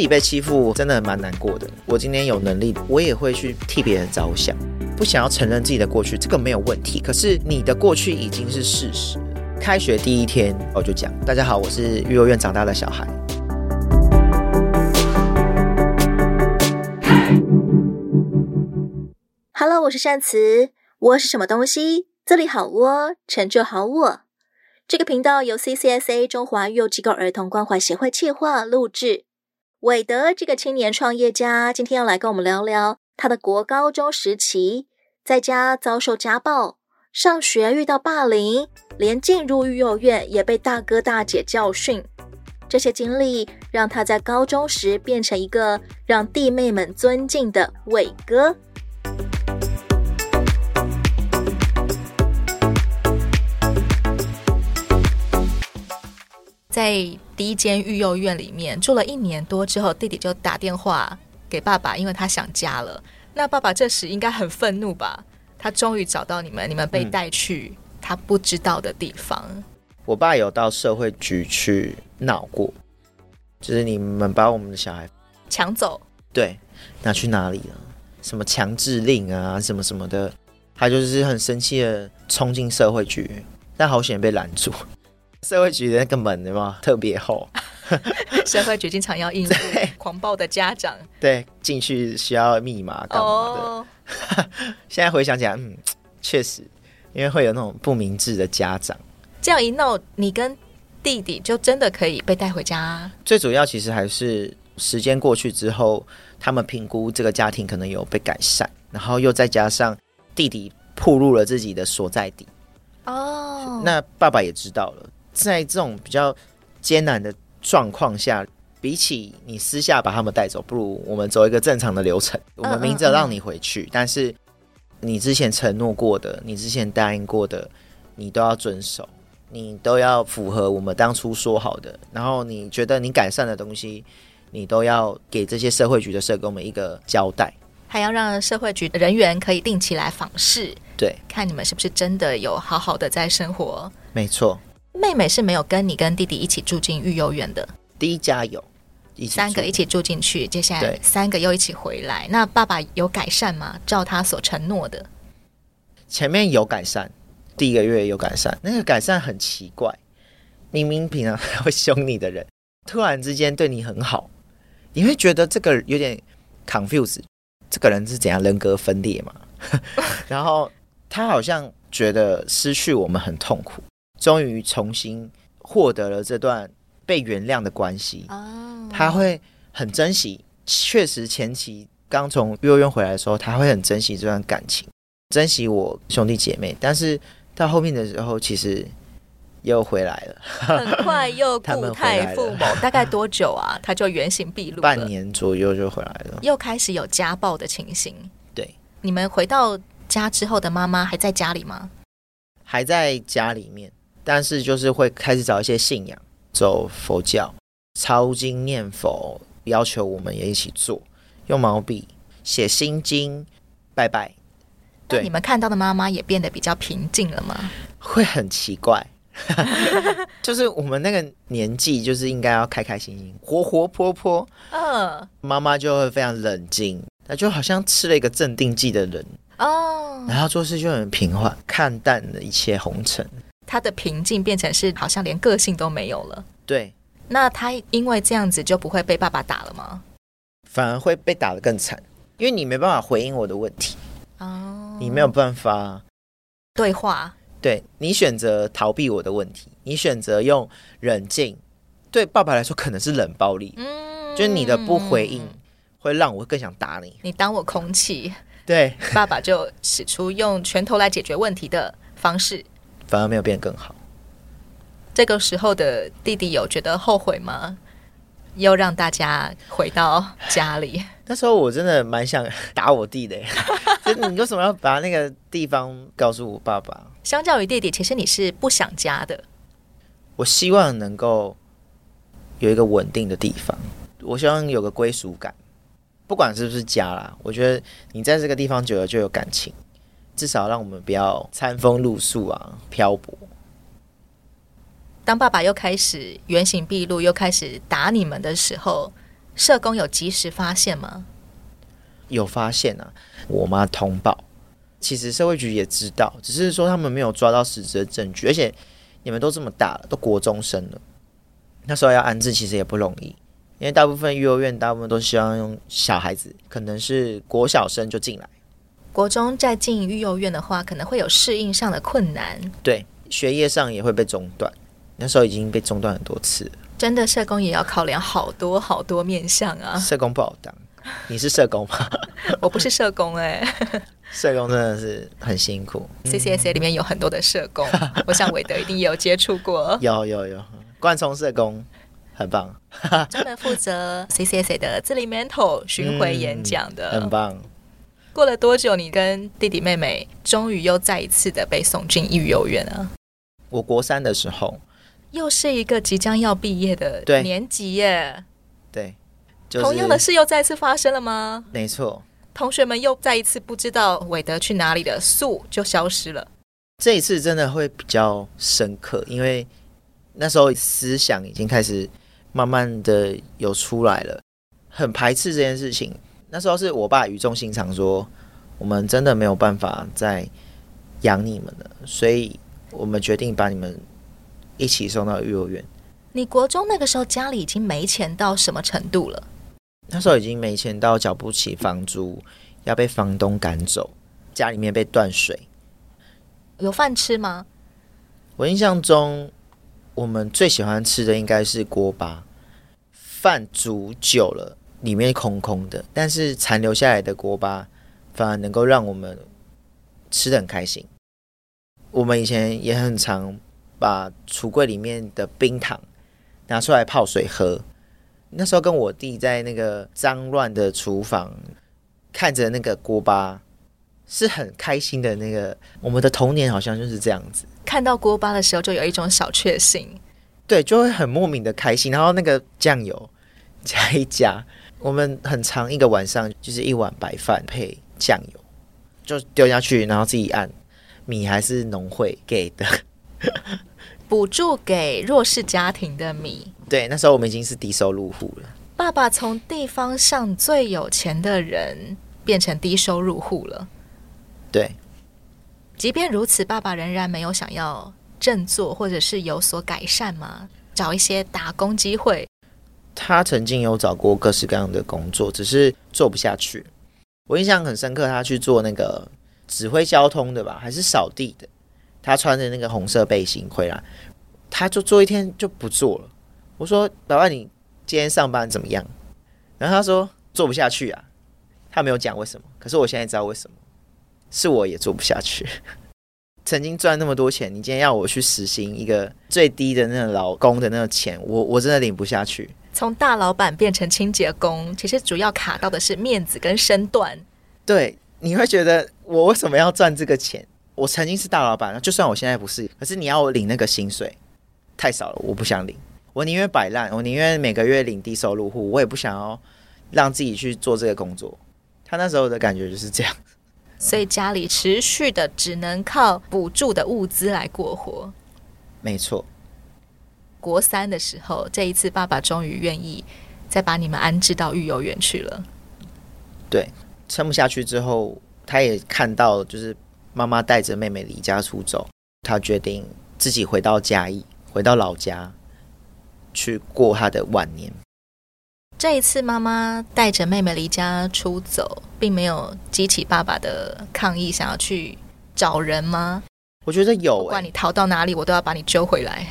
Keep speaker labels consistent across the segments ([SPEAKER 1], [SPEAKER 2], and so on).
[SPEAKER 1] 自己被欺负，真的蛮难过的。我今天有能力，我也会去替别人着想，不想要承认自己的过去，这个没有问题。可是你的过去已经是事实。开学第一天，我就讲：大家好，我是育幼院长大的小孩。
[SPEAKER 2] Hello，我是善慈。窝是什么东西？这里好窝，成就好我。这个频道由 CCSA 中华育幼机构儿童关怀协会企划录制。韦德这个青年创业家今天要来跟我们聊聊他的国高中时期，在家遭受家暴，上学遇到霸凌，连进入育幼院也被大哥大姐教训。这些经历让他在高中时变成一个让弟妹们尊敬的伟哥。在第一间育幼院里面住了一年多之后，弟弟就打电话给爸爸，因为他想家了。那爸爸这时应该很愤怒吧？他终于找到你们，你们被带去他不知道的地方。
[SPEAKER 1] 嗯、我爸有到社会局去闹过，就是你们把我们的小孩
[SPEAKER 2] 抢走，
[SPEAKER 1] 对，拿去哪里了？什么强制令啊，什么什么的，他就是很生气的冲进社会局，但好险被拦住。社会局的那个门对吗？特别厚。
[SPEAKER 2] 社会局经常要应付 狂暴的家长。
[SPEAKER 1] 对，进去需要密码干嘛的。Oh. 现在回想起来，嗯，确实，因为会有那种不明智的家长。
[SPEAKER 2] 这样一闹，你跟弟弟就真的可以被带回家。
[SPEAKER 1] 啊最主要其实还是时间过去之后，他们评估这个家庭可能有被改善，然后又再加上弟弟暴露了自己的所在地。哦，oh. 那爸爸也知道了。在这种比较艰难的状况下，比起你私下把他们带走，不如我们走一个正常的流程。我们明着让你回去，但是你之前承诺过的，你之前答应过的，你都要遵守，你都要符合我们当初说好的。然后你觉得你改善的东西，你都要给这些社会局的社工们一个交代，
[SPEAKER 2] 还要让社会局的人员可以定期来访视，
[SPEAKER 1] 对，
[SPEAKER 2] 看你们是不是真的有好好的在生活。
[SPEAKER 1] 没错。
[SPEAKER 2] 妹妹是没有跟你跟弟弟一起住进育幼院的，
[SPEAKER 1] 第一家有，
[SPEAKER 2] 三个一起住进去，接下来三个又一起回来。那爸爸有改善吗？照他所承诺的，
[SPEAKER 1] 前面有改善，第一个月有改善，那个改善很奇怪，明明平常还会凶你的人，突然之间对你很好，你会觉得这个有点 confuse，这个人是怎样人格分裂嘛？然后他好像觉得失去我们很痛苦。终于重新获得了这段被原谅的关系，oh. 他会很珍惜。确实，前期刚从幼儿园回来的时候，他会很珍惜这段感情，珍惜我兄弟姐妹。但是到后面的时候，其实又回来了，
[SPEAKER 2] 很快又 故态复萌。大概多久啊？他就原形毕露，
[SPEAKER 1] 半年左右就回来了，
[SPEAKER 2] 又开始有家暴的情形。
[SPEAKER 1] 对，你
[SPEAKER 2] 们回到家之后的妈妈还在家里吗？
[SPEAKER 1] 还在家里面。但是就是会开始找一些信仰，走佛教，抄经念佛，要求我们也一起做，用毛笔写心经，拜拜。对，
[SPEAKER 2] 你们看到的妈妈也变得比较平静了吗？
[SPEAKER 1] 会很奇怪，就是我们那个年纪，就是应该要开开心心、活活泼泼。嗯，妈妈就会非常冷静，她就好像吃了一个镇定剂的人哦，然后做事就很平缓，看淡了一切红尘。
[SPEAKER 2] 他的平静变成是好像连个性都没有了。
[SPEAKER 1] 对，
[SPEAKER 2] 那他因为这样子就不会被爸爸打了吗？
[SPEAKER 1] 反而会被打得更惨，因为你没办法回应我的问题。哦，你没有办法
[SPEAKER 2] 对话，
[SPEAKER 1] 对，你选择逃避我的问题，你选择用冷静，对爸爸来说可能是冷暴力，嗯，就是你的不回应会让我更想打你，
[SPEAKER 2] 你当我空气，
[SPEAKER 1] 对，
[SPEAKER 2] 爸爸就使出用拳头来解决问题的方式。
[SPEAKER 1] 反而没有变更好。
[SPEAKER 2] 这个时候的弟弟有觉得后悔吗？又让大家回到家里。
[SPEAKER 1] 那时候我真的蛮想打我弟 的。你为什么要把那个地方告诉我爸爸？
[SPEAKER 2] 相较于弟弟，其实你是不想家的。
[SPEAKER 1] 我希望能够有一个稳定的地方，我希望有个归属感，不管是不是家啦。我觉得你在这个地方久了就有感情。至少让我们不要餐风露宿啊，漂泊。
[SPEAKER 2] 当爸爸又开始原形毕露，又开始打你们的时候，社工有及时发现吗？
[SPEAKER 1] 有发现啊，我妈通报，其实社会局也知道，只是说他们没有抓到实质的证据。而且你们都这么大了，都国中生了，那时候要安置其实也不容易，因为大部分幼儿园大部分都希望用小孩子，可能是国小生就进来。
[SPEAKER 2] 国中再进育幼院的话，可能会有适应上的困难。
[SPEAKER 1] 对，学业上也会被中断。那时候已经被中断很多次了。
[SPEAKER 2] 真的，社工也要考量好多好多面向啊。
[SPEAKER 1] 社工不好当，你是社工吗？
[SPEAKER 2] 我不是社工哎、欸。
[SPEAKER 1] 社工真的是很辛苦。
[SPEAKER 2] CCSA 里面有很多的社工，我想韦德一定也有接触过。
[SPEAKER 1] 有 有有，冠聪社工很棒，
[SPEAKER 2] 专门负责 CCSA 的自理 mental 巡回演讲的，
[SPEAKER 1] 嗯，很棒。
[SPEAKER 2] 过了多久，你跟弟弟妹妹终于又再一次的被送进育幼院了？
[SPEAKER 1] 我国三的时候，
[SPEAKER 2] 又是一个即将要毕业的年级耶。
[SPEAKER 1] 对，就是、
[SPEAKER 2] 同样的事又再次发生了吗？
[SPEAKER 1] 没错，
[SPEAKER 2] 同学们又再一次不知道韦德去哪里的，素就消失了。
[SPEAKER 1] 这一次真的会比较深刻，因为那时候思想已经开始慢慢的有出来了，很排斥这件事情。那时候是我爸语重心长说：“我们真的没有办法再养你们了，所以我们决定把你们一起送到幼儿园。”
[SPEAKER 2] 你国中那个时候家里已经没钱到什么程度了？
[SPEAKER 1] 那时候已经没钱到缴不起房租，要被房东赶走，家里面被断水。
[SPEAKER 2] 有饭吃吗？
[SPEAKER 1] 我印象中，我们最喜欢吃的应该是锅巴，饭煮久了。里面空空的，但是残留下来的锅巴反而能够让我们吃的很开心。我们以前也很常把橱柜里面的冰糖拿出来泡水喝。那时候跟我弟在那个脏乱的厨房看着那个锅巴，是很开心的。那个我们的童年好像就是这样子，
[SPEAKER 2] 看到锅巴的时候就有一种小确幸，
[SPEAKER 1] 对，就会很莫名的开心。然后那个酱油 加一加。我们很长一个晚上，就是一碗白饭配酱油，就丢下去，然后自己按。米还是农会给的，
[SPEAKER 2] 补助给弱势家庭的米。
[SPEAKER 1] 对，那时候我们已经是低收入户了。
[SPEAKER 2] 爸爸从地方上最有钱的人变成低收入户了。
[SPEAKER 1] 对，
[SPEAKER 2] 即便如此，爸爸仍然没有想要振作，或者是有所改善吗？找一些打工机会。
[SPEAKER 1] 他曾经有找过各式各样的工作，只是做不下去。我印象很深刻，他去做那个指挥交通的吧，还是扫地的。他穿着那个红色背心回来，他就做一天就不做了。我说：“爸爸，你今天上班怎么样？”然后他说：“做不下去啊。”他没有讲为什么，可是我现在知道为什么，是我也做不下去。曾经赚那么多钱，你今天要我去实行一个最低的那个劳工的那个钱，我我真的领不下去。
[SPEAKER 2] 从大老板变成清洁工，其实主要卡到的是面子跟身段。
[SPEAKER 1] 对，你会觉得我为什么要赚这个钱？我曾经是大老板，就算我现在不是，可是你要我领那个薪水太少了，我不想领。我宁愿摆烂，我宁愿每个月领低收入户，我也不想要让自己去做这个工作。他那时候的感觉就是这样，
[SPEAKER 2] 所以家里持续的只能靠补助的物资来过活。
[SPEAKER 1] 没错。
[SPEAKER 2] 国三的时候，这一次爸爸终于愿意再把你们安置到育幼院去了。
[SPEAKER 1] 对，撑不下去之后，他也看到就是妈妈带着妹妹离家出走，他决定自己回到嘉义，回到老家去过他的晚年。
[SPEAKER 2] 这一次妈妈带着妹妹离家出走，并没有激起爸爸的抗议，想要去找人吗？
[SPEAKER 1] 我觉得有、欸，
[SPEAKER 2] 不管你逃到哪里，我都要把你揪回来。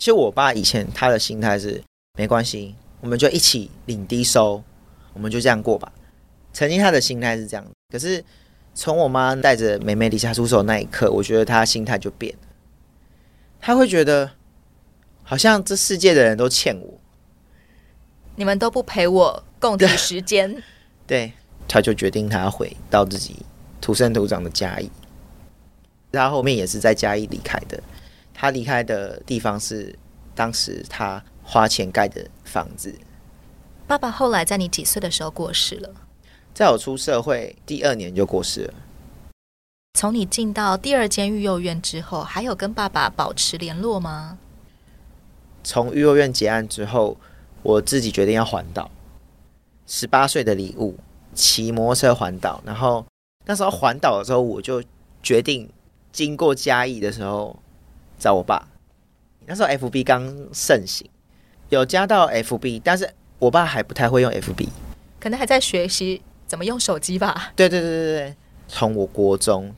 [SPEAKER 1] 其实我爸以前他的心态是没关系，我们就一起领低收，我们就这样过吧。曾经他的心态是这样，可是从我妈带着妹妹离家出走那一刻，我觉得他心态就变了。他会觉得好像这世界的人都欠我，
[SPEAKER 2] 你们都不陪我共度时间。
[SPEAKER 1] 对，他就决定他要回到自己土生土长的嘉义。他后面也是在嘉义离开的。他离开的地方是当时他花钱盖的房子。
[SPEAKER 2] 爸爸后来在你几岁的时候过世了？
[SPEAKER 1] 在我出社会第二年就过世了。
[SPEAKER 2] 从你进到第二间育幼院之后，还有跟爸爸保持联络吗？
[SPEAKER 1] 从育幼院结案之后，我自己决定要环岛。十八岁的礼物，骑摩托车环岛。然后那时候环岛的时候，我就决定经过嘉义的时候找我爸。那时候 FB 刚盛行，有加到 FB，但是我爸还不太会用 FB，
[SPEAKER 2] 可能还在学习怎么用手机吧。
[SPEAKER 1] 对对对对对，从我国中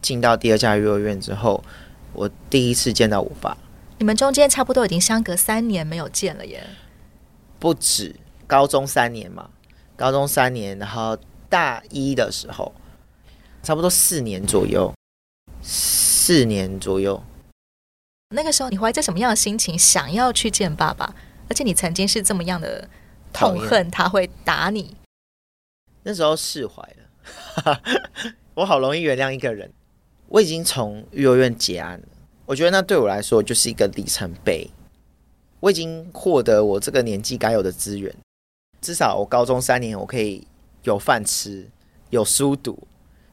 [SPEAKER 1] 进到第二家幼儿园之后，我第一次见到我爸。
[SPEAKER 2] 你们中间差不多已经相隔三年没有见了耶？
[SPEAKER 1] 不止，高中三年嘛，高中三年，然后大一的时候，差不多四年左右，四年左右。
[SPEAKER 2] 那个时候你怀着什么样的心情想要去见爸爸？而且你曾经是这么样的痛恨他会打你。
[SPEAKER 1] 那时候释怀了，我好容易原谅一个人。我已经从幼儿园结案了，我觉得那对我来说就是一个里程碑。我已经获得我这个年纪该有的资源，至少我高中三年我可以有饭吃、有书读、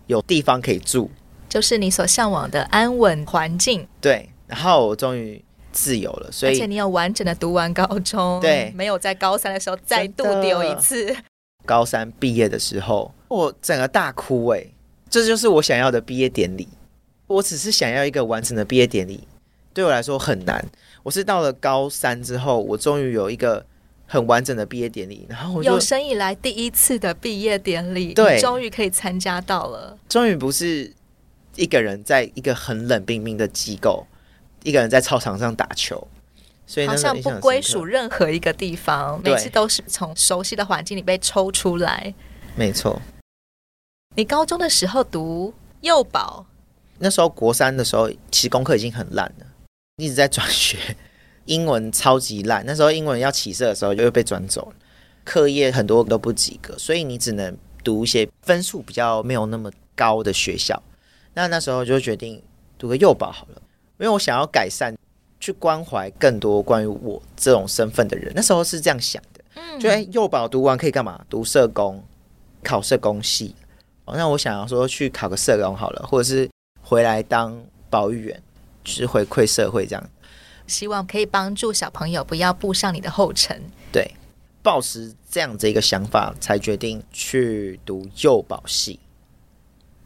[SPEAKER 1] 有地方可以住，
[SPEAKER 2] 就是你所向往的安稳环境。
[SPEAKER 1] 对。然后我终于自由了，所以
[SPEAKER 2] 而且你有完整的读完高中，
[SPEAKER 1] 对，
[SPEAKER 2] 没有在高三的时候再度丢一次。
[SPEAKER 1] 高三毕业的时候，我整个大哭哎，这就是我想要的毕业典礼。我只是想要一个完整的毕业典礼，对我来说很难。我是到了高三之后，我终于有一个很完整的毕业典礼，然后我
[SPEAKER 2] 有生以来第一次的毕业典礼，
[SPEAKER 1] 对，
[SPEAKER 2] 终于可以参加到了。
[SPEAKER 1] 终于不是一个人在一个很冷冰冰的机构。一个人在操场上打球，所以
[SPEAKER 2] 好像不归属任何一个地方，每次都是从熟悉的环境里被抽出来。
[SPEAKER 1] 没错，
[SPEAKER 2] 你高中的时候读幼保，
[SPEAKER 1] 那时候国三的时候，其实功课已经很烂了，一直在转学，英文超级烂。那时候英文要起色的时候，就又被转走了，课业很多都不及格，所以你只能读一些分数比较没有那么高的学校。那那时候就决定读个幼保好了。因为我想要改善，去关怀更多关于我这种身份的人。那时候是这样想的，嗯，就哎，幼保读完可以干嘛？读社工，考社工系。那我想要说去考个社工好了，或者是回来当保育员，就是回馈社会这样。
[SPEAKER 2] 希望可以帮助小朋友不要步上你的后尘。
[SPEAKER 1] 对，抱持这样子一个想法，才决定去读幼保系。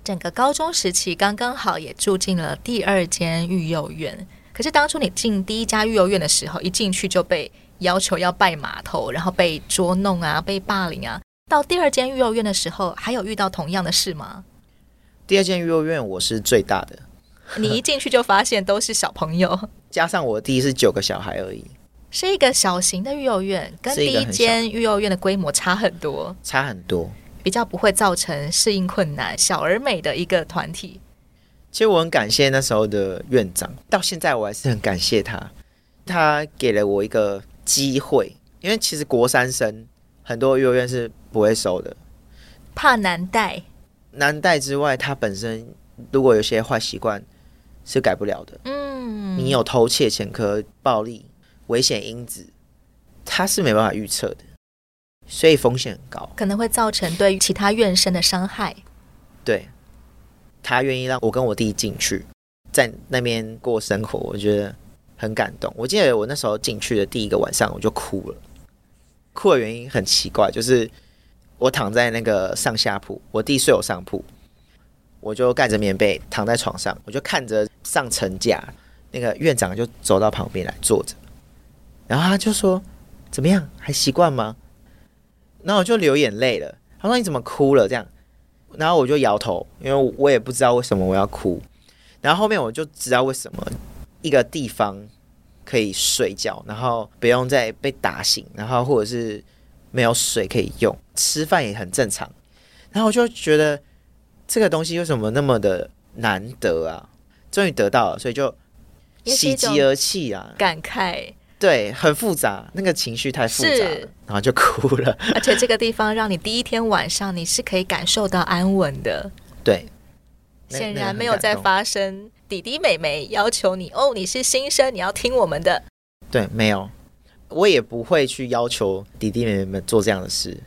[SPEAKER 2] 整个高中时期刚刚好也住进了第二间育幼院，可是当初你进第一家育幼院的时候，一进去就被要求要拜码头，然后被捉弄啊，被霸凌啊。到第二间育幼院的时候，还有遇到同样的事吗？
[SPEAKER 1] 第二间育幼院我是最大的，
[SPEAKER 2] 你一进去就发现都是小朋友，
[SPEAKER 1] 加上我弟是九个小孩而已，
[SPEAKER 2] 是一个小型的育幼院，跟第一间育幼院的规模差很多，
[SPEAKER 1] 差很多。
[SPEAKER 2] 比较不会造成适应困难、小而美的一个团体。
[SPEAKER 1] 其实我很感谢那时候的院长，到现在我还是很感谢他。他给了我一个机会，因为其实国三生很多幼儿园是不会收的，
[SPEAKER 2] 怕难带。
[SPEAKER 1] 难带之外，他本身如果有些坏习惯是改不了的。嗯，你有偷窃、前科、暴力、危险因子，他是没办法预测的。所以风险很高，
[SPEAKER 2] 可能会造成对其他院生的伤害。
[SPEAKER 1] 对，他愿意让我跟我弟进去，在那边过生活，我觉得很感动。我记得我那时候进去的第一个晚上，我就哭了。哭的原因很奇怪，就是我躺在那个上下铺，我弟睡我上铺，我就盖着棉被躺在床上，我就看着上层架，那个院长就走到旁边来坐着，然后他就说：“怎么样，还习惯吗？”然后我就流眼泪了。他说：“你怎么哭了？”这样，然后我就摇头，因为我也不知道为什么我要哭。然后后面我就知道为什么一个地方可以睡觉，然后不用再被打醒，然后或者是没有水可以用，吃饭也很正常。然后我就觉得这个东西为什么那么的难得啊？终于得到了，所以就喜极而泣啊，
[SPEAKER 2] 感慨。
[SPEAKER 1] 对，很复杂，那个情绪太复杂了，然后就哭了。
[SPEAKER 2] 而且这个地方让你第一天晚上你是可以感受到安稳的。
[SPEAKER 1] 对，
[SPEAKER 2] 显然没有在发生弟弟妹妹要求你哦，你是新生，你要听我们的。
[SPEAKER 1] 对，没有，我也不会去要求弟弟妹妹们做这样的事。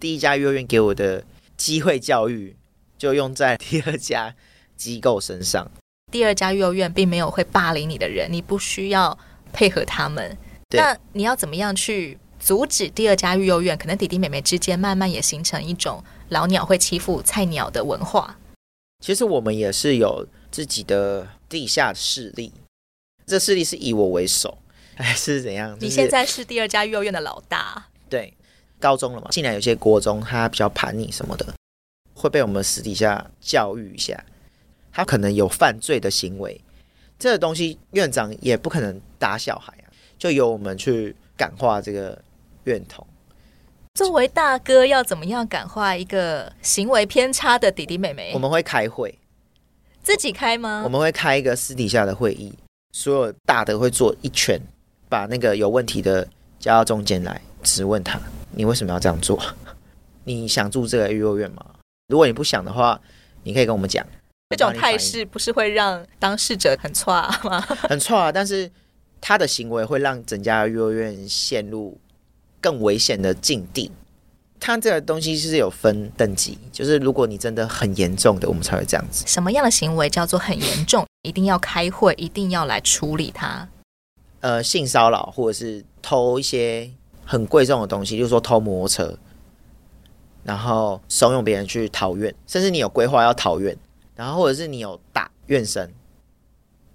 [SPEAKER 1] 第一家幼儿园给我的机会教育，就用在第二家机构身上。
[SPEAKER 2] 第二家幼儿园并没有会霸凌你的人，你不需要。配合他们，那你要怎么样去阻止第二家育幼院，可能弟弟妹妹之间慢慢也形成一种老鸟会欺负菜鸟的文化。
[SPEAKER 1] 其实我们也是有自己的地下势力，这势力是以我为首，还是怎样？
[SPEAKER 2] 你现在是第二家育幼院的老大，
[SPEAKER 1] 对，高中了嘛，进来有些国中他比较叛逆什么的，会被我们私底下教育一下，他可能有犯罪的行为，这个东西院长也不可能打小孩啊，就由我们去感化这个院童。
[SPEAKER 2] 作为大哥，要怎么样感化一个行为偏差的弟弟妹妹？
[SPEAKER 1] 我们会开会，
[SPEAKER 2] 自己开吗？
[SPEAKER 1] 我们会开一个私底下的会议，所有大的会坐一圈，把那个有问题的叫到中间来质问他：你为什么要这样做？你想住这个育幼院吗？如果你不想的话，你可以跟我们讲。
[SPEAKER 2] 这种态势不是会让当事者很错吗？
[SPEAKER 1] 很差，但是他的行为会让整家幼儿园陷入。更危险的境地，他这个东西是有分等级，就是如果你真的很严重的，我们才会这样子。
[SPEAKER 2] 什么样的行为叫做很严重？一定要开会，一定要来处理它。
[SPEAKER 1] 呃，性骚扰或者是偷一些很贵重的东西，就是说偷摩托车，然后怂恿别人去逃院，甚至你有规划要逃院，然后或者是你有打院生，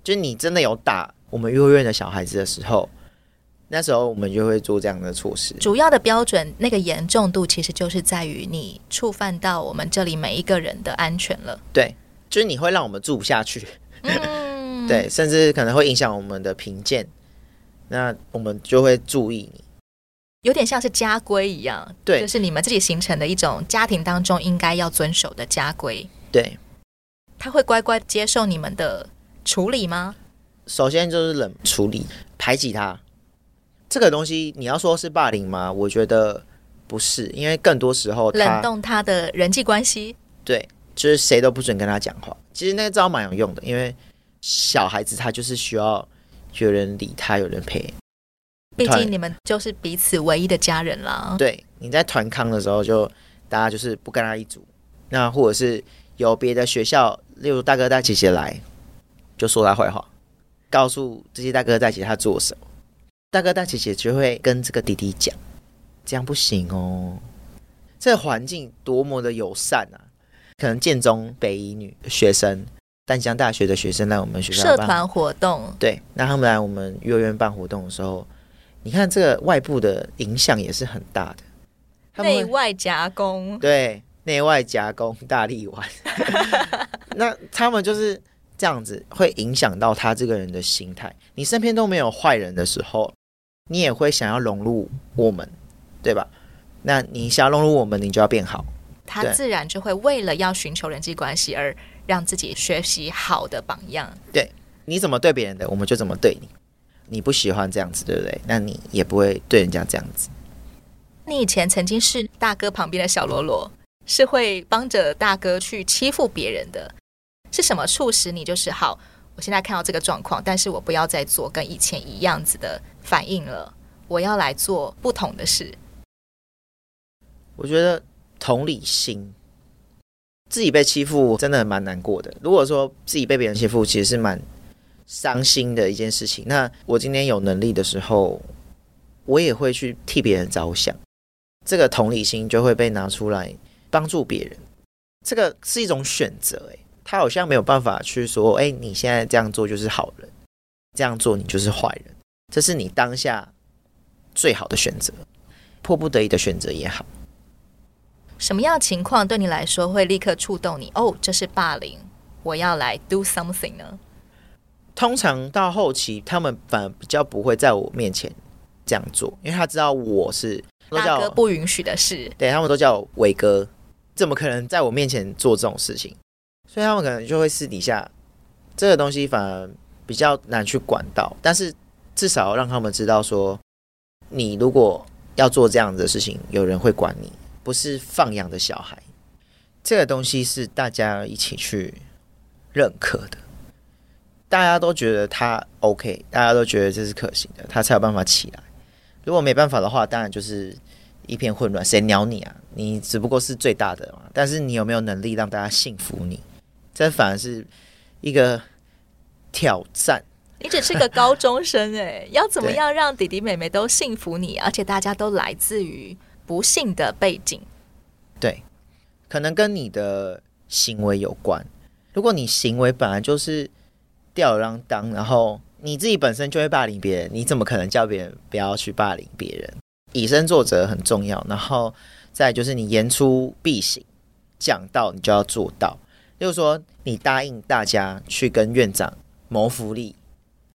[SPEAKER 1] 就是你真的有打我们幼儿园的小孩子的时候。那时候我们就会做这样的措施。
[SPEAKER 2] 主要的标准，那个严重度其实就是在于你触犯到我们这里每一个人的安全了。
[SPEAKER 1] 对，就是你会让我们住不下去。
[SPEAKER 2] 嗯，
[SPEAKER 1] 对，甚至可能会影响我们的评鉴。那我们就会注意你，
[SPEAKER 2] 有点像是家规一样。
[SPEAKER 1] 对，
[SPEAKER 2] 就是你们自己形成的一种家庭当中应该要遵守的家规。
[SPEAKER 1] 对，
[SPEAKER 2] 他会乖乖接受你们的处理吗？
[SPEAKER 1] 首先就是冷处理，排挤他。这个东西你要说是霸凌吗？我觉得不是，因为更多时候
[SPEAKER 2] 冷冻他的人际关系。
[SPEAKER 1] 对，就是谁都不准跟他讲话。其实那个招蛮有用的，因为小孩子他就是需要有人理他，有人陪。
[SPEAKER 2] 毕竟你们就是彼此唯一的家人啦。
[SPEAKER 1] 对，你在团康的时候就，就大家就是不跟他一组。那或者是有别的学校，例如大哥大姐姐来，就说他坏话，告诉这些大哥大姐姐他做什么。大哥大姐姐就会跟这个弟弟讲，这样不行哦。这个环境多么的友善啊！可能建中北一女学生、淡江大学的学生来我们学校
[SPEAKER 2] 社团活动，
[SPEAKER 1] 对，那他们来我们幼儿园办活动的时候，你看这个外部的影响也是很大的。
[SPEAKER 2] 内外夹攻，
[SPEAKER 1] 对，内外夹攻大力丸。那他们就是这样子，会影响到他这个人的心态。你身边都没有坏人的时候。你也会想要融入我们，对吧？那你想要融入我们，你就要变好。
[SPEAKER 2] 他自然就会为了要寻求人际关系而让自己学习好的榜样。
[SPEAKER 1] 对，你怎么对别人的，我们就怎么对你。你不喜欢这样子，对不对？那你也不会对人家这样子。
[SPEAKER 2] 你以前曾经是大哥旁边的小喽啰，是会帮着大哥去欺负别人的。是什么促使你就是好？我现在看到这个状况，但是我不要再做跟以前一样子的反应了。我要来做不同的事。
[SPEAKER 1] 我觉得同理心，自己被欺负真的蛮难过的。如果说自己被别人欺负，其实是蛮伤心的一件事情。那我今天有能力的时候，我也会去替别人着想。这个同理心就会被拿出来帮助别人。这个是一种选择，欸，他好像没有办法去说，哎，你现在这样做就是好人，这样做你就是坏人，这是你当下最好的选择，迫不得已的选择也好。
[SPEAKER 2] 什么样的情况对你来说会立刻触动你？哦，这是霸凌，我要来 do something 呢？
[SPEAKER 1] 通常到后期，他们反而比较不会在我面前这样做，因为他知道我是
[SPEAKER 2] 大哥不允许的事，
[SPEAKER 1] 对，他们都叫我伟哥，怎么可能在我面前做这种事情？所以他们可能就会私底下，这个东西反而比较难去管到，但是至少让他们知道说，你如果要做这样子的事情，有人会管你，不是放养的小孩。这个东西是大家一起去认可的，大家都觉得他 OK，大家都觉得这是可行的，他才有办法起来。如果没办法的话，当然就是一片混乱，谁鸟你啊？你只不过是最大的嘛，但是你有没有能力让大家信服你？这反而是一个挑战，
[SPEAKER 2] 你只是个高中生哎，要怎么样让弟弟妹妹都信服你？而且大家都来自于不幸的背景，
[SPEAKER 1] 对，可能跟你的行为有关。如果你行为本来就是吊儿郎当，然后你自己本身就会霸凌别人，你怎么可能叫别人不要去霸凌别人？以身作则很重要，然后再就是你言出必行，讲到你就要做到。就是说，你答应大家去跟院长谋福利。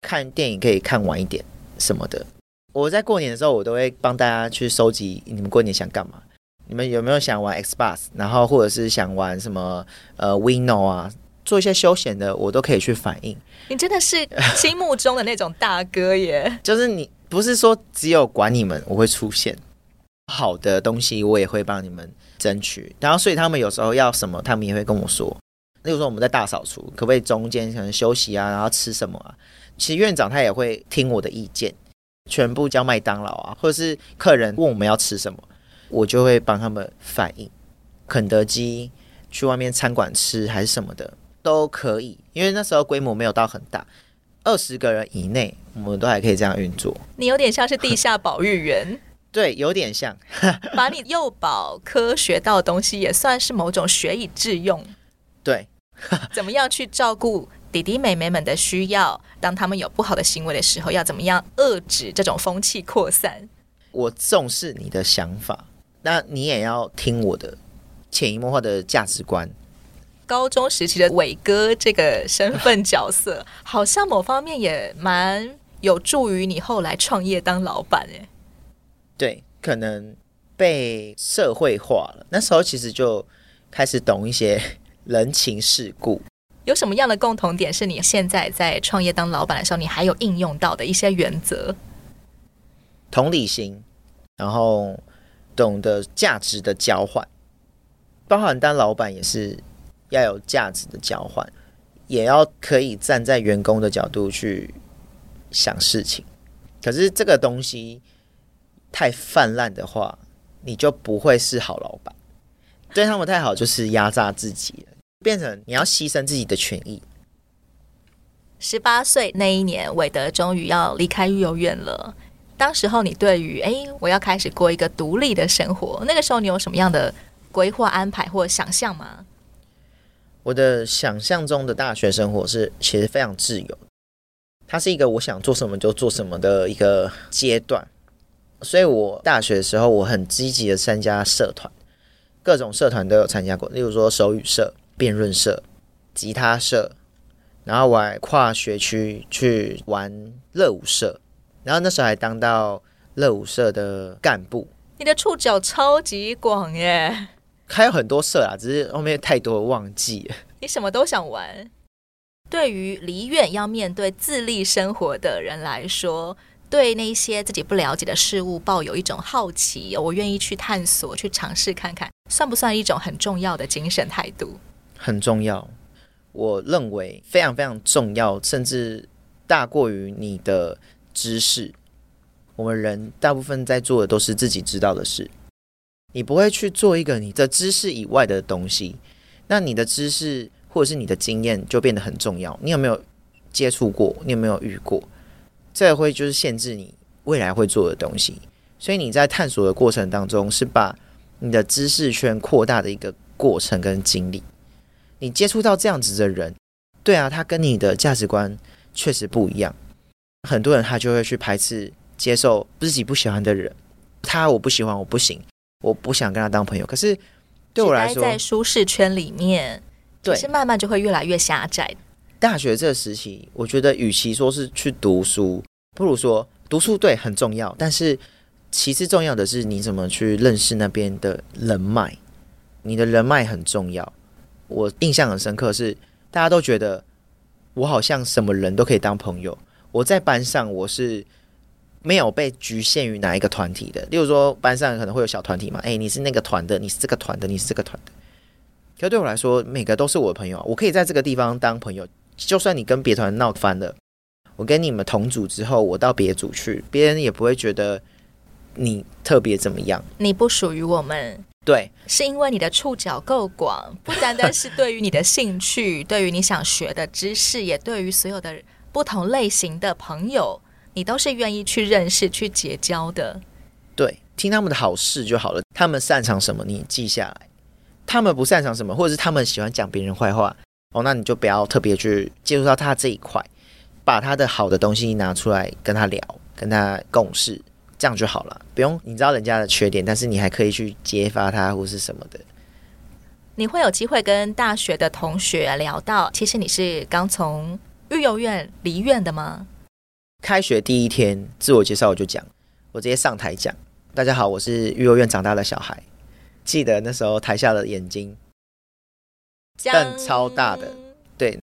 [SPEAKER 1] 看电影可以看晚一点什么的。我在过年的时候，我都会帮大家去收集你们过年想干嘛。你们有没有想玩 Xbox？然后或者是想玩什么呃 Wino 啊，做一些休闲的，我都可以去反映。
[SPEAKER 2] 你真的是心目中的那种大哥耶！
[SPEAKER 1] 就是你不是说只有管你们，我会出现好的东西，我也会帮你们争取。然后所以他们有时候要什么，他们也会跟我说。例如说我们在大扫除，可不可以中间可能休息啊？然后吃什么啊？其实院长他也会听我的意见，全部叫麦当劳啊，或者是客人问我们要吃什么，我就会帮他们反映。肯德基去外面餐馆吃还是什么的都可以，因为那时候规模没有到很大，二十个人以内，我们都还可以这样运作。
[SPEAKER 2] 你有点像是地下保育员，
[SPEAKER 1] 对，有点像，
[SPEAKER 2] 把你幼保科学到的东西也算是某种学以致用。
[SPEAKER 1] 对，
[SPEAKER 2] 怎么样去照顾？弟弟妹妹们的需要，当他们有不好的行为的时候，要怎么样遏制这种风气扩散？
[SPEAKER 1] 我重视你的想法，那你也要听我的潜移默化的价值观。
[SPEAKER 2] 高中时期的伟哥这个身份角色，好像某方面也蛮有助于你后来创业当老板诶。
[SPEAKER 1] 对，可能被社会化了，那时候其实就开始懂一些 人情世故。
[SPEAKER 2] 有什么样的共同点是你现在在创业当老板的时候，你还有应用到的一些原则？
[SPEAKER 1] 同理心，然后懂得价值的交换，包含当老板也是要有价值的交换，也要可以站在员工的角度去想事情。可是这个东西太泛滥的话，你就不会是好老板。对他们太好，就是压榨自己。变成你要牺牲自己的权益。
[SPEAKER 2] 十八岁那一年，韦德终于要离开育幼院了。当时候，你对于哎，我要开始过一个独立的生活，那个时候你有什么样的规划安排或想象吗？
[SPEAKER 1] 我的想象中的大学生活是其实非常自由，它是一个我想做什么就做什么的一个阶段。所以我大学的时候，我很积极的参加社团，各种社团都有参加过，例如说手语社。辩论社、吉他社，然后我还跨学区去玩乐舞社，然后那时候还当到乐舞社的干部。
[SPEAKER 2] 你的触角超级广耶！
[SPEAKER 1] 还有很多社啊，只是后面太多忘记了。
[SPEAKER 2] 你什么都想玩。对于离院要面对自立生活的人来说，对那些自己不了解的事物抱有一种好奇，我愿意去探索、去尝试看看，算不算一种很重要的精神态度？
[SPEAKER 1] 很重要，我认为非常非常重要，甚至大过于你的知识。我们人大部分在做的都是自己知道的事，你不会去做一个你的知识以外的东西。那你的知识或者是你的经验就变得很重要。你有没有接触过？你有没有遇过？这会就是限制你未来会做的东西。所以你在探索的过程当中，是把你的知识圈扩大的一个过程跟经历。你接触到这样子的人，对啊，他跟你的价值观确实不一样。很多人他就会去排斥接受自己不喜欢的人，他我不喜欢，我不行，我不想跟他当朋友。可是对我来说，
[SPEAKER 2] 在舒适圈里面，对，是慢慢就会越来越狭窄。
[SPEAKER 1] 大学这个时期，我觉得与其说是去读书，不如说读书对很重要，但是其次重要的是你怎么去认识那边的人脉，你的人脉很重要。我印象很深刻是，大家都觉得我好像什么人都可以当朋友。我在班上我是没有被局限于哪一个团体的。例如说，班上可能会有小团体嘛，哎，你是那个团的，你是这个团的，你是这个团的。可对我来说，每个都是我的朋友，我可以在这个地方当朋友。就算你跟别团闹翻了，我跟你们同组之后，我到别组去，别人也不会觉得你特别怎么样。
[SPEAKER 2] 你不属于我们。
[SPEAKER 1] 对，
[SPEAKER 2] 是因为你的触角够广，不单单是对于你的兴趣，对于你想学的知识，也对于所有的不同类型的朋友，你都是愿意去认识、去结交的。
[SPEAKER 1] 对，听他们的好事就好了。他们擅长什么，你记下来；他们不擅长什么，或者是他们喜欢讲别人坏话，哦，那你就不要特别去接触到他这一块，把他的好的东西拿出来跟他聊，跟他共事，这样就好了。不用你知道人家的缺点，但是你还可以去揭发他或是什么的。
[SPEAKER 2] 你会有机会跟大学的同学聊到，其实你是刚从育幼院离院的吗？
[SPEAKER 1] 开学第一天自我介绍我就讲，我直接上台讲，大家好，我是育幼院长大的小孩。记得那时候台下的眼睛瞪超大的，对，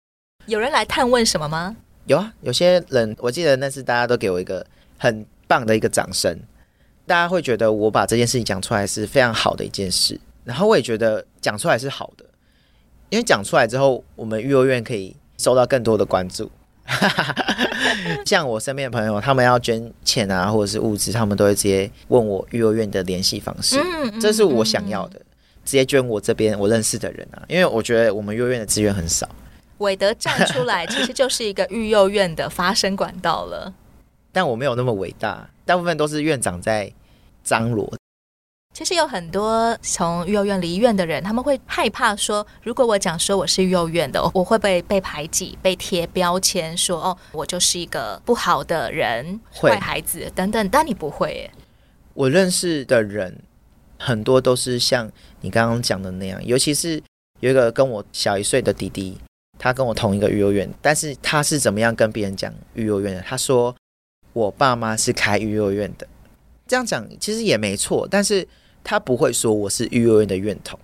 [SPEAKER 2] 有人来探问什么吗？
[SPEAKER 1] 有啊，有些人我记得那次大家都给我一个很棒的一个掌声，大家会觉得我把这件事情讲出来是非常好的一件事。然后我也觉得讲出来是好的，因为讲出来之后，我们育幼院可以收到更多的关注。像我身边的朋友，他们要捐钱啊，或者是物资，他们都会直接问我育幼院的联系方式。嗯这是我想要的，直接捐我这边我认识的人啊，因为我觉得我们育幼院的资源很少。
[SPEAKER 2] 韦德站出来，其实就是一个育幼院的发声管道了。
[SPEAKER 1] 但我没有那么伟大，大部分都是院长在张罗。
[SPEAKER 2] 其实有很多从育幼院离院的人，他们会害怕说，如果我讲说我是育幼院的，我会不会被排挤、被贴标签，说哦，我就是一个不好的人、坏孩子等等。但你不会耶，
[SPEAKER 1] 我认识的人很多都是像你刚刚讲的那样，尤其是有一个跟我小一岁的弟弟，他跟我同一个育幼院，但是他是怎么样跟别人讲育幼院的？他说我爸妈是开育幼院的，这样讲其实也没错，但是。他不会说我是育幼院的院童，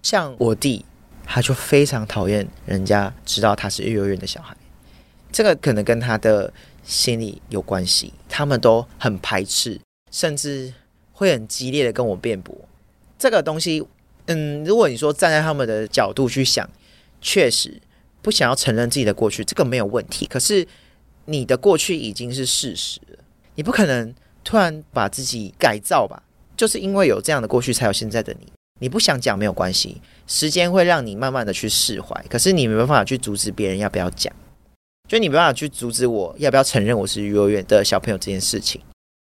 [SPEAKER 1] 像我弟，他就非常讨厌人家知道他是育幼院的小孩，这个可能跟他的心理有关系。他们都很排斥，甚至会很激烈的跟我辩驳。这个东西，嗯，如果你说站在他们的角度去想，确实不想要承认自己的过去，这个没有问题。可是你的过去已经是事实了，你不可能突然把自己改造吧。就是因为有这样的过去，才有现在的你。你不想讲没有关系，时间会让你慢慢的去释怀。可是你没办法去阻止别人要不要讲，就你没办法去阻止我要不要承认我是幼儿园的小朋友这件事情。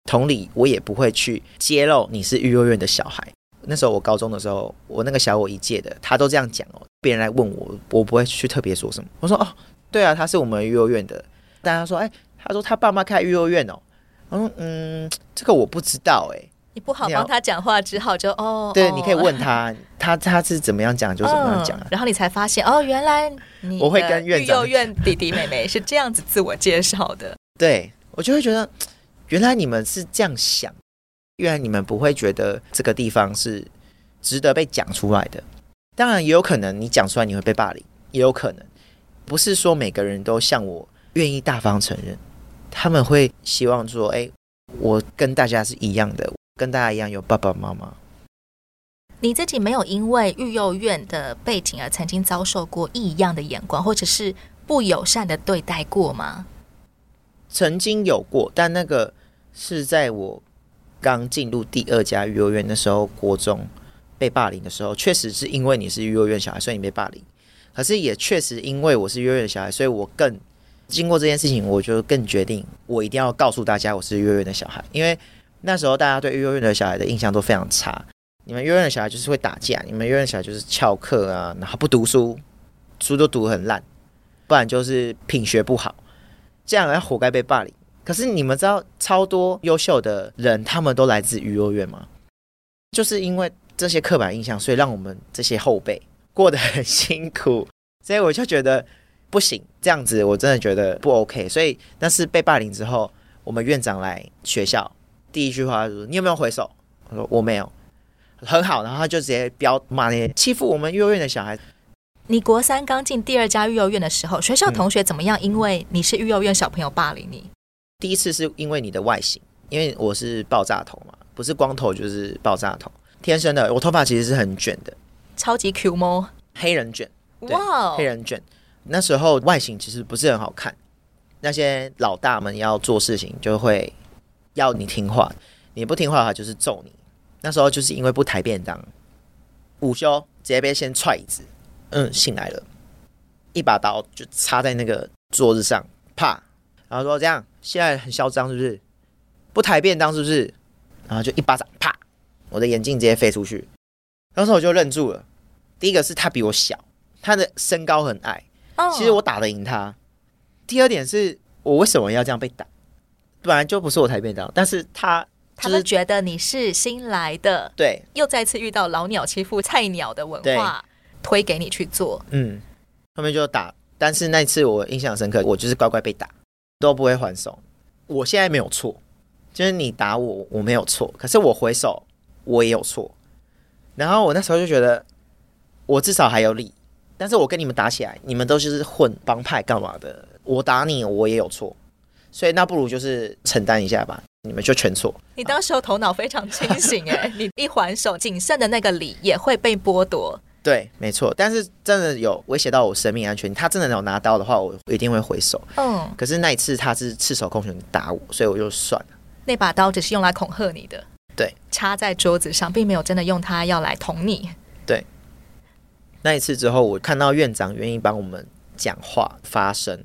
[SPEAKER 1] 同理，我也不会去揭露你是育幼院的小孩。那时候我高中的时候，我那个小我一届的，他都这样讲哦。别人来问我，我不会去特别说什么。我说哦，对啊，他是我们育幼院的。大家说，哎，他说他爸妈开育幼院哦。嗯嗯，这个我不知道哎。
[SPEAKER 2] 你不好帮他讲话，只好就哦。
[SPEAKER 1] 对，你可以问他，他他是怎么样讲就怎么样讲，
[SPEAKER 2] 然后你才发现哦，原来你
[SPEAKER 1] 我会跟育幼
[SPEAKER 2] 院弟弟妹妹是这样子自我介绍的。
[SPEAKER 1] 对，我就会觉得，原来你们是这样想，原来你们不会觉得这个地方是值得被讲出来的。当然，也有可能你讲出来你会被霸凌，也有可能不是说每个人都像我愿意大方承认，他们会希望说，哎，我跟大家是一样的。跟大家一样有爸爸妈妈。
[SPEAKER 2] 你自己没有因为育幼院的背景而曾经遭受过异样的眼光，或者是不友善的对待过吗？
[SPEAKER 1] 曾经有过，但那个是在我刚进入第二家育幼院的时候，国中被霸凌的时候，确实是因为你是育幼院小孩，所以你被霸凌。可是也确实因为我是幼院的小孩，所以我更经过这件事情，我就更决定，我一定要告诉大家我是幼儿园的小孩，因为。那时候大家对育幼院的小孩的印象都非常差，你们育幼院的小孩就是会打架，你们幼院的小孩就是翘课啊，然后不读书，书都读很烂，不然就是品学不好，这样要活该被霸凌。可是你们知道超多优秀的人，他们都来自育幼院吗？就是因为这些刻板印象，所以让我们这些后辈过得很辛苦，所以我就觉得不行，这样子我真的觉得不 OK。所以但是被霸凌之后，我们院长来学校。第一句话就是：“你有没有回手？”我说：“我没有。”很好，然后他就直接飙骂那些欺负我们幼儿园的小孩。
[SPEAKER 2] 你国三刚进第二家育幼院的时候，学校同学怎么样？因为你是育幼院小朋友霸凌你。
[SPEAKER 1] 第一次是因为你的外形，因为我是爆炸头嘛，不是光头就是爆炸头，天生的。我头发其实是很卷的，
[SPEAKER 2] 超级 Q 毛，
[SPEAKER 1] 黑人卷。哇.黑人卷。那时候外形其实不是很好看，那些老大们要做事情就会。要你听话，你不听话的话就是揍你。那时候就是因为不抬便当，午休直接被先踹椅子，嗯，醒来了，一把刀就插在那个桌子上，啪，然后说这样现在很嚣张是不是？不抬便当是不是？然后就一巴掌啪，我的眼镜直接飞出去。当时我就愣住了。第一个是他比我小，他的身高很矮，其实我打得赢他。第二点是我为什么要这样被打？本来就不是我抬便当，但是他。
[SPEAKER 3] 他们觉得你是新来的，
[SPEAKER 1] 对，
[SPEAKER 3] 又再次遇到老鸟欺负菜鸟的文化，推给你去做。
[SPEAKER 1] 嗯，后面就打，但是那次我印象深刻，我就是乖乖被打，都不会还手。我现在没有错，就是你打我，我没有错，可是我回手，我也有错。然后我那时候就觉得，我至少还有理，但是我跟你们打起来，你们都是混帮派干嘛的？我打你，我也有错，所以那不如就是承担一下吧。你们就全错。
[SPEAKER 3] 你当时候头脑非常清醒哎，你一还手，仅剩的那个理也会被剥夺。
[SPEAKER 1] 对，没错。但是真的有威胁到我生命安全，他真的有拿刀的话，我一定会回手。嗯。可是那一次他是赤手空拳打我，所以我就算了。
[SPEAKER 3] 那把刀只是用来恐吓你的。
[SPEAKER 1] 对。
[SPEAKER 3] 插在桌子上，并没有真的用它要来捅你。
[SPEAKER 1] 对。那一次之后，我看到院长愿意帮我们讲话发声，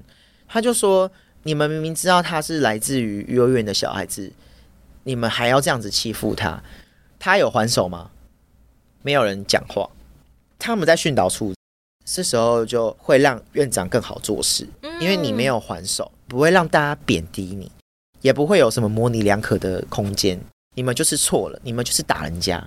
[SPEAKER 1] 他就说。你们明明知道他是来自于幼儿园的小孩子，你们还要这样子欺负他？他有还手吗？没有人讲话。他们在训导处，这时候就会让院长更好做事，因为你没有还手，不会让大家贬低你，也不会有什么模棱两可的空间。你们就是错了，你们就是打人家，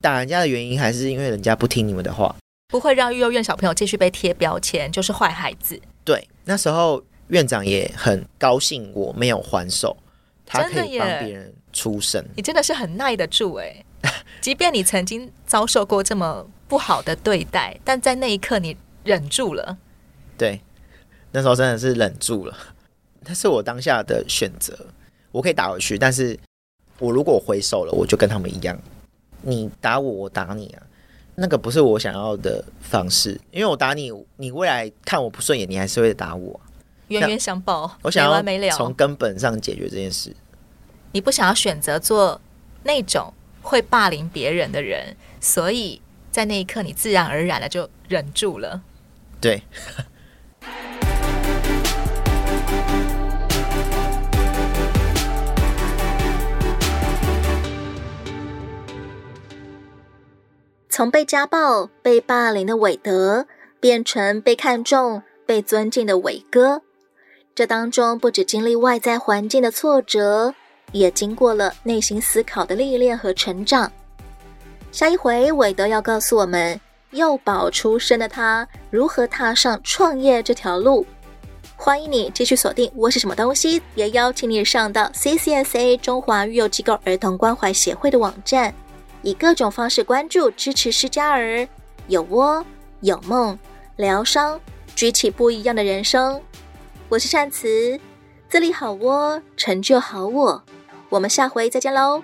[SPEAKER 1] 打人家的原因还是因为人家不听你们的话，
[SPEAKER 3] 不会让育幼院小朋友继续被贴标签，就是坏孩子。
[SPEAKER 1] 对，那时候。院长也很高兴我没有还手，他可以帮别人出声。
[SPEAKER 3] 你真的是很耐得住哎！即便你曾经遭受过这么不好的对待，但在那一刻你忍住了。
[SPEAKER 1] 对，那时候真的是忍住了。那是我当下的选择，我可以打回去，但是我如果回手了，我就跟他们一样，你打我，我打你啊，那个不是我想要的方式。因为我打你，你未来看我不顺眼，你还是会打我。
[SPEAKER 3] 冤冤相报，
[SPEAKER 1] 我想要从根本上解决这件事。
[SPEAKER 3] 你不想要选择做那种会霸凌别人的人，所以在那一刻，你自然而然的就忍住了。
[SPEAKER 1] 对。
[SPEAKER 2] 从被家暴、被霸凌的韦德，变成被看重、被尊敬的伟哥。这当中不止经历外在环境的挫折，也经过了内心思考的历练和成长。下一回，韦德要告诉我们，幼保出身的他如何踏上创业这条路。欢迎你继续锁定《窝是什么东西》，也邀请你上到 CCSA 中华育幼机构儿童关怀协会的网站，以各种方式关注支持失家儿，有窝有梦，疗伤，举起不一样的人生。我是善慈，自立好窝，成就好我。我们下回再见喽。